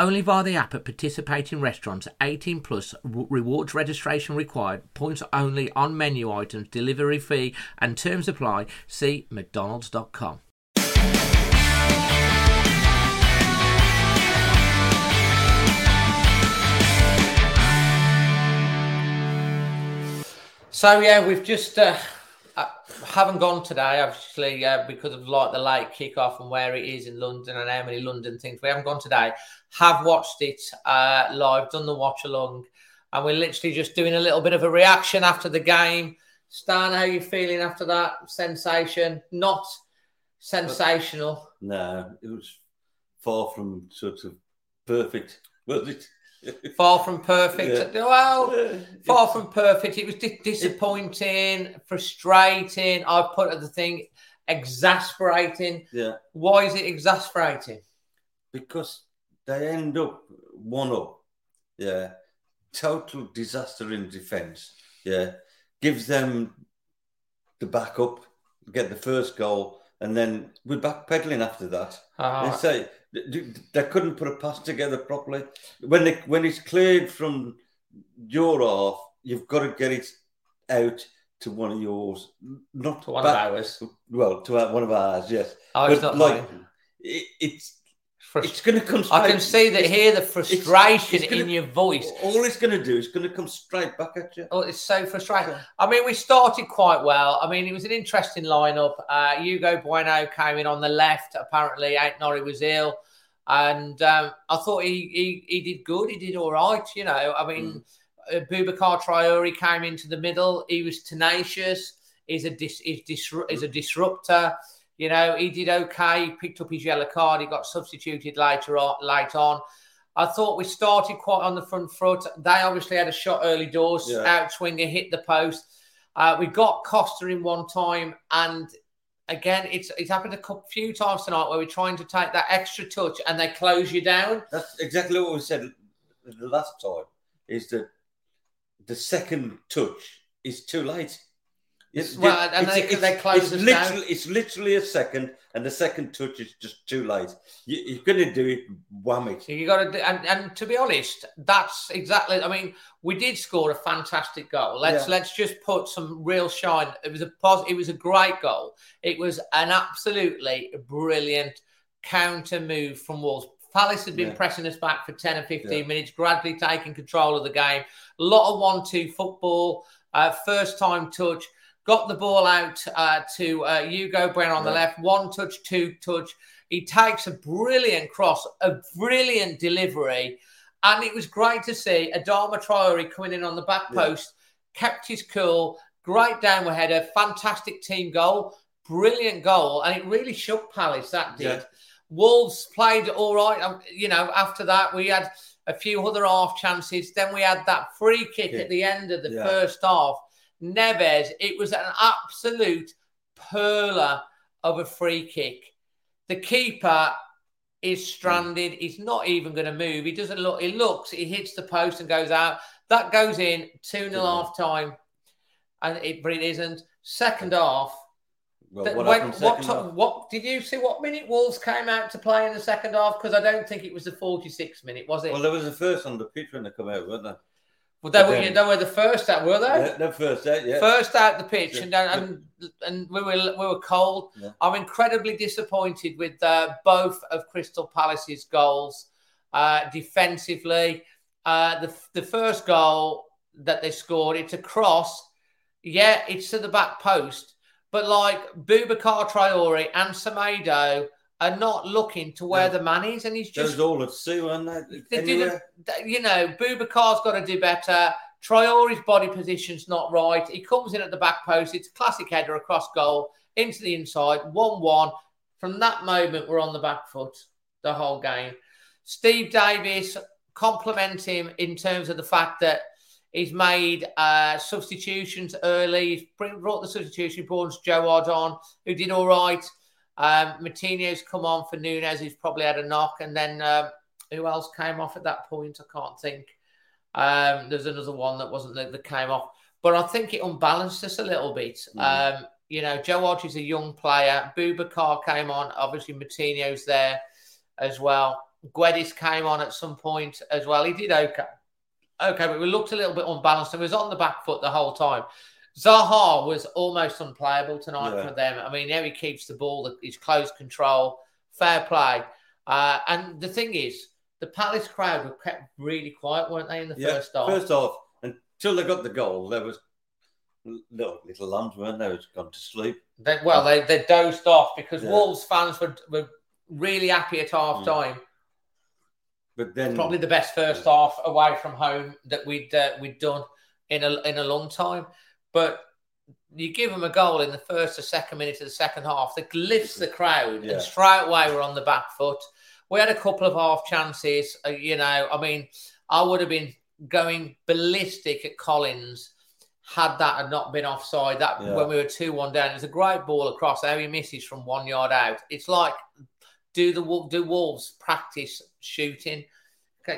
Only via the app at participating restaurants. 18 plus rewards registration required. Points only on menu items. Delivery fee and terms apply. See McDonald's.com. So yeah, we've just uh, uh, haven't gone today, obviously, uh, because of like the late kickoff and where it is in London and how many London things. We haven't gone today. Have watched it uh, live, done the watch along, and we're literally just doing a little bit of a reaction after the game. Stan, how are you feeling after that sensation? Not sensational. No, it was far from sort of perfect, was it? Far from perfect. Yeah. Well, far from perfect. It was di- disappointing, frustrating. I put at the thing, exasperating. Yeah, Why is it exasperating? because they end up one up. Yeah, total disaster in defence. Yeah, gives them the backup, get the first goal, and then we're backpedaling after that. Ah. They say they couldn't put a pass together properly. When they, when it's cleared from your half, you've got to get it out to one of yours, not To one back- of ours. Well, to one of ours, yes. Oh, it's But, not like it, it's Frust- it's going to come. Straight. I can see that it's- hear the frustration it's gonna- in your voice. All it's going to do is going to come straight back at you. Oh, it's so frustrating. I mean, we started quite well. I mean, it was an interesting lineup. Uh, Hugo Bueno came in on the left. Apparently, Aït-Nouri was ill. And um, I thought he, he he did good. He did all right. You know, I mean, uh, Boubacar Traore came into the middle. He was tenacious. He's a dis, he's, disru- he's a disruptor. You know, he did okay. He picked up his yellow card. He got substituted later on. Late on, I thought we started quite on the front foot. They obviously had a shot early doors. Yeah. Out swinger hit the post. Uh, we got Costa in one time, and again, it's it's happened a couple, few times tonight where we're trying to take that extra touch and they close you down. That's exactly what we said the last time. Is that the second touch is too late. It's, Well, and they- they close it's literally, down. It's literally a second, and the second touch is just too late. You, you're going to do it, wham it. You got to, do, and, and to be honest, that's exactly. I mean, we did score a fantastic goal. Let's Yeah. let's just put some real shine. It was a pos, It was a great goal. It was an absolutely brilliant counter move from Wolves. Palace had been Yeah. pressing us back for ten or fifteen Yeah. minutes, gradually taking control of the game. A lot of one-two football. Uh, first time touch. Got the ball out uh, to uh, Hugo Bueno on the left. One touch, two touch. He takes a brilliant cross, a brilliant delivery. And it was great to see Adama Traore coming in on the back Yeah. post, kept his cool, great downward header, fantastic team goal, brilliant goal. And it really shook Palace, that did. Yeah. Wolves played all right. Um, You know, after that, we had a few other half chances. Then we had that free kick Yeah. at the end of the first half. Neves, it was an absolute perler of a free kick. The keeper is stranded. He's not even going to move. He doesn't look. He looks. He hits the post and goes out. That goes in two 0 Yeah. half time, and it but it isn't. Second half. Well, what when- what, half? what did you see? What minute Wolves came out to play in the second half? Because I don't think it was the forty-six minute, was it? Well, there was a first on the pitch when they come out, weren't there? Well, they were, then- they were the first out, were they? The first out, yeah. First out the pitch, Yeah. and, and and we were we were cold. Yeah. I'm incredibly disappointed with uh, both of Crystal Palace's goals uh, defensively. Uh, the the first goal that they scored, it's a cross. Yeah, it's to the back post, but like Boubacar Traore and Semedo are not looking to where No. the man is, and he's just Those all of weren't they? they Anywhere. didn't, you know, Boubacar's got to do better. Traore's body position's not right. He comes in at the back post. It's a classic header across goal into the inside, 1 1. From that moment, we're on the back foot the whole game. Steve Davis, compliment him in terms of the fact that he's made uh, substitutions early. He's brought the substitution, brought Joe Hodge on, who did all right. Um, Martinez come on for Nunes, who's probably had a knock. And then um, who else came off at that point? I can't think. Um, there's another one that wasn't that, that came off, but I think it unbalanced us a little bit. Um, you know, Joe Hodge is a young player. Boubacar came on. Obviously, Martinez there as well. Guedes came on at some point as well. He did okay. Okay, but we looked a little bit unbalanced and was on the back foot the whole time. Zaha was almost unplayable tonight Yeah. for them. I mean, there he keeps the ball, he's close control, fair play. Uh, and the thing is, the Palace crowd were kept really quiet, weren't they, in the Yeah, first half? First off, until they got the goal, there was little, little lambs, weren't they? Was gone to sleep. They, well, they, they dozed off because Yeah. Wolves fans were, were really happy at half time. But then, Probably the best first half away from home that we'd uh, we'd done in a in a long time. But you give them a goal in the first or second minute of the second half that lifts the crowd, Yeah. and straight away we're on the back foot. We had a couple of half chances. Uh, you know, I mean, I would have been going ballistic at Collins had that had not been offside. That Yeah. when we were two one down, it was a great ball across. How he misses from one yard out. It's like do the do Wolves practice shooting?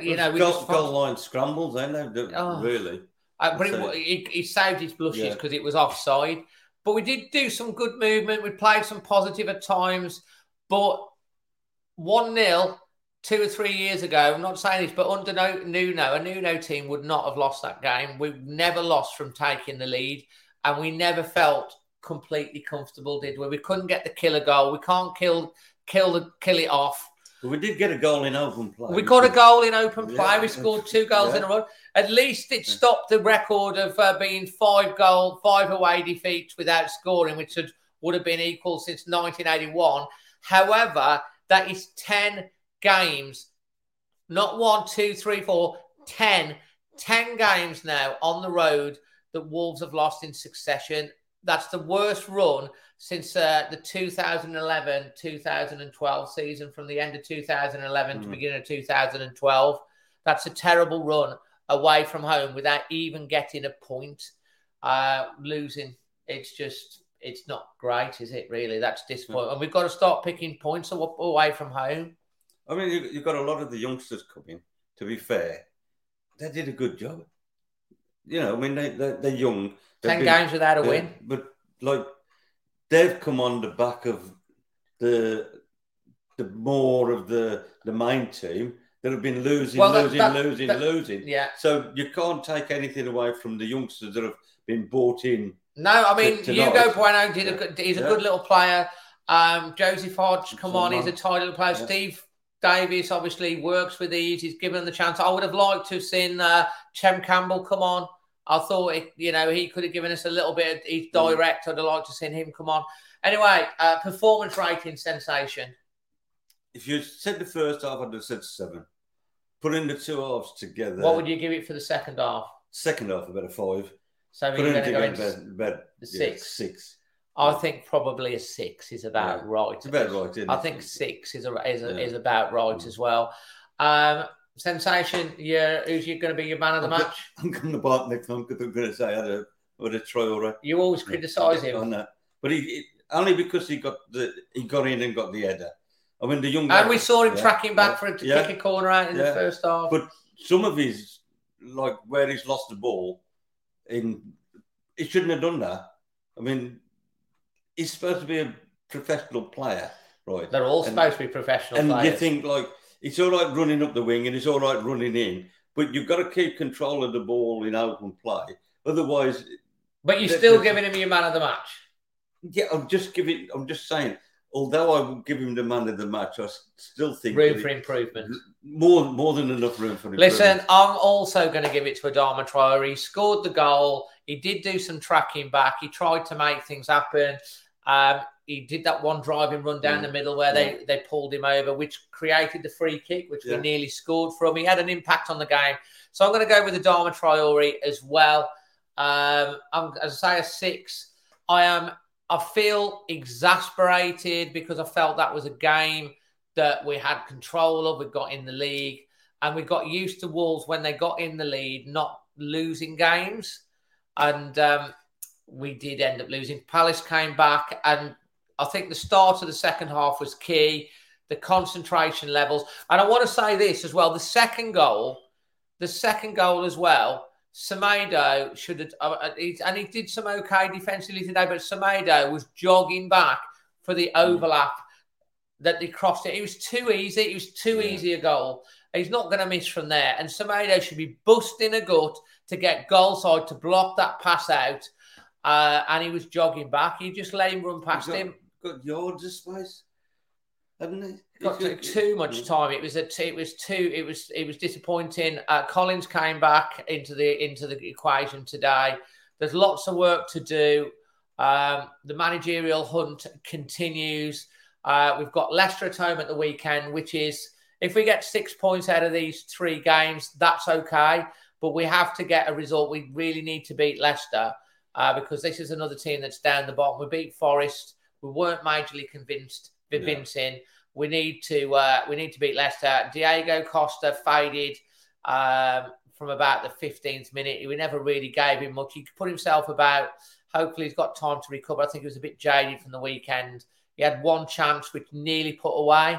You know, we goal, just goal line scrambles, they? Oh. Really? Uh, but So- it, he, saved his blushes Yeah. because it was offside. But we did do some good movement. We played some positive at times. But 1 0 two or three years ago, I'm not saying this, but under no, Nuno, a Nuno team would not have lost that game. We never lost from taking the lead. And we never felt completely comfortable, did we? We couldn't get the killer goal. We can't kill kill the kill it off. But we did get a goal in open play. We got a goal in open play. Yeah. We scored two goals in a row. At least it stopped the record of uh, being five goal, five away defeats without scoring, which had, would have been equal since 1981. However, that is 10 games, not one, two, three, four, 10, 10 games now on the road that Wolves have lost in succession. That's the worst run since uh, the 2011 2012 season, from the end of 2011 to Mm. beginning of 2012. That's a terrible run away from home without even getting a point. Uh, losing, it's just, it's not great, is it? Really, that's disappointing. And we've got to start picking points away from home. I mean, you, you've got a lot of the youngsters coming, to be fair. They did a good job. You know, I mean, they, they, they're young. 10 been- games without a win. But like they've come on the back of the the more of the the main team that have been losing, Well, that- losing, that- losing, that- losing. Yeah. So you can't take anything away from the youngsters that have been bought in. No, I mean to- Hugo. Bueno did a good. He's a Yeah. good little player. Um, Joseph Hodge, come on, he's a tight little player. Yeah. Steve Davis obviously works with these. He's given them the chance. I would have liked to have seen uh, Chem Campbell come on. I thought it, you know he could have given us a little bit. Of, he's Mm. direct. I'd have liked to seen him come on. Anyway, uh, performance rating sensation. If you said the first half, I'd have said seven. Putting the two halves together. What would you give it for the second half? Second half, about a five. So we're going it to go into about the yeah, six. six. I think probably a six is about Yeah. right. It's about right, I think six is a, is, a. Mm. is about right as well. Um, sensation, yeah, who's you going to be your man of the I'm go- match? I'm going to bite next time because I'm going to say I had a, I had a Traore. You always criticise him on that, but he, he- only because he got the he got in and got the header. I mean, the young and we saw him Yeah, tracking back yeah, for him to yeah, kick a corner out in the first half. But some of his like where he's lost the ball, in he shouldn't have done that. I mean, he's supposed to be a professional player, right? They're all And- supposed to be professional and players. you think like it's all right running up the wing and it's all right running in, but you've got to keep control of the ball in open play. Otherwise, But you're still giving him your man of the match. yeah, I'm just giving. I'm just saying. Although I would give him the man of the match, I still think Room for it- improvement. more more than enough room for improvement. Listen. I'm also going to give it to Adama Traore. He scored the goal. He did do some tracking back. He tried to make things happen. Um, he did that one driving run down Mm. the middle where they, they pulled him over, which created the free kick, which we nearly scored from. He had an impact on the game. So I'm going to go with Adama Traore as well. Um, I'm, as I say, a six. I am. I feel exasperated because I felt that was a game that we had control of. We got in the league and we got used to Wolves when they got in the lead, not losing games. And um, we did end up losing. Palace came back, and I think the start of the second half was key. The concentration levels, and I want to say this as well: the second goal, the second goal as well. Semedo should have, uh, uh, he- and he did some okay defensively today, but Semedo was jogging back for the overlap that they crossed it. It was too easy. It was too Yeah. easy a goal. He's not going to miss from there. And Semedo should be busting a gut to get goal side to block that pass out. Uh, and he was jogging back. He just let him run past got, him. Got yards of space, hadn't he? Got took too much time. It was a t- it was too it was it was disappointing. Uh, Collins came back into the into the equation today. There's lots of work to do. Um, the managerial hunt continues. Uh, we've got Leicester at home at the weekend, which is if we get six points out of these three games, that's okay. But we have to get a result. We really need to beat Leicester uh, because this is another team that's down the bottom. We beat Forest. We weren't majorly convinced, convincing. We need to uh, we need to beat Leicester. Diego Costa faded um, from about the 15th minute. We never really gave him much. He could put himself about. Hopefully, he's got time to recover. I think he was a bit jaded from the weekend. He had one chance which nearly put away.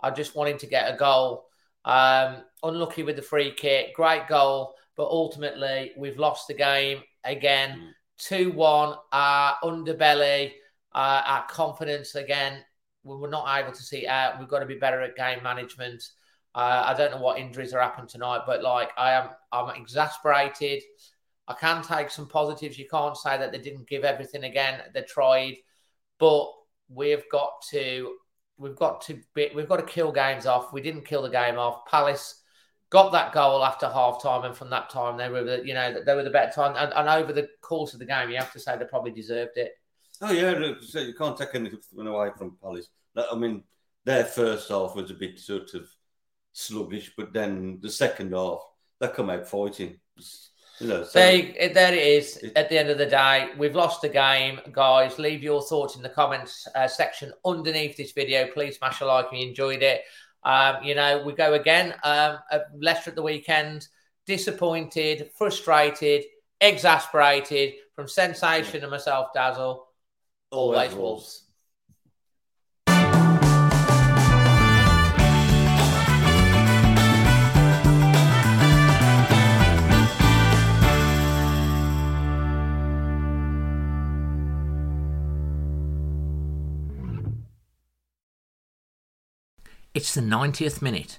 I just want him to get a goal. Um, unlucky with the free kick. Great goal, but ultimately we've lost the game again. 2 1. Our underbelly, uh, our confidence again. We were not able to see out. We've got to be better at game management. Uh, I don't know what injuries are happening tonight, but like I am, I'm exasperated. I can take some positives. You can't say that they didn't give everything again. They tried, but we've got to, we've got to, be, we've got to kill games off. We didn't kill the game off. Palace got that goal after half time, and from that time they were, the, you know, they were the better time. And, and over the course of the game, you have to say they probably deserved it. Oh yeah, so you can't take anything away from Palace. I mean, their first half was a bit sort of sluggish, but then the second half they come out fighting. You know, so They, there it is. It- At the end of the day, we've lost the game, guys. Leave your thoughts in the comments uh, section underneath this video. Please smash a like if you enjoyed it. Um, you know, we go again. Um, at Leicester at the weekend. Disappointed, frustrated, exasperated from Sensation and myself, Dazzle. Always Wolves. It's the 90th minute.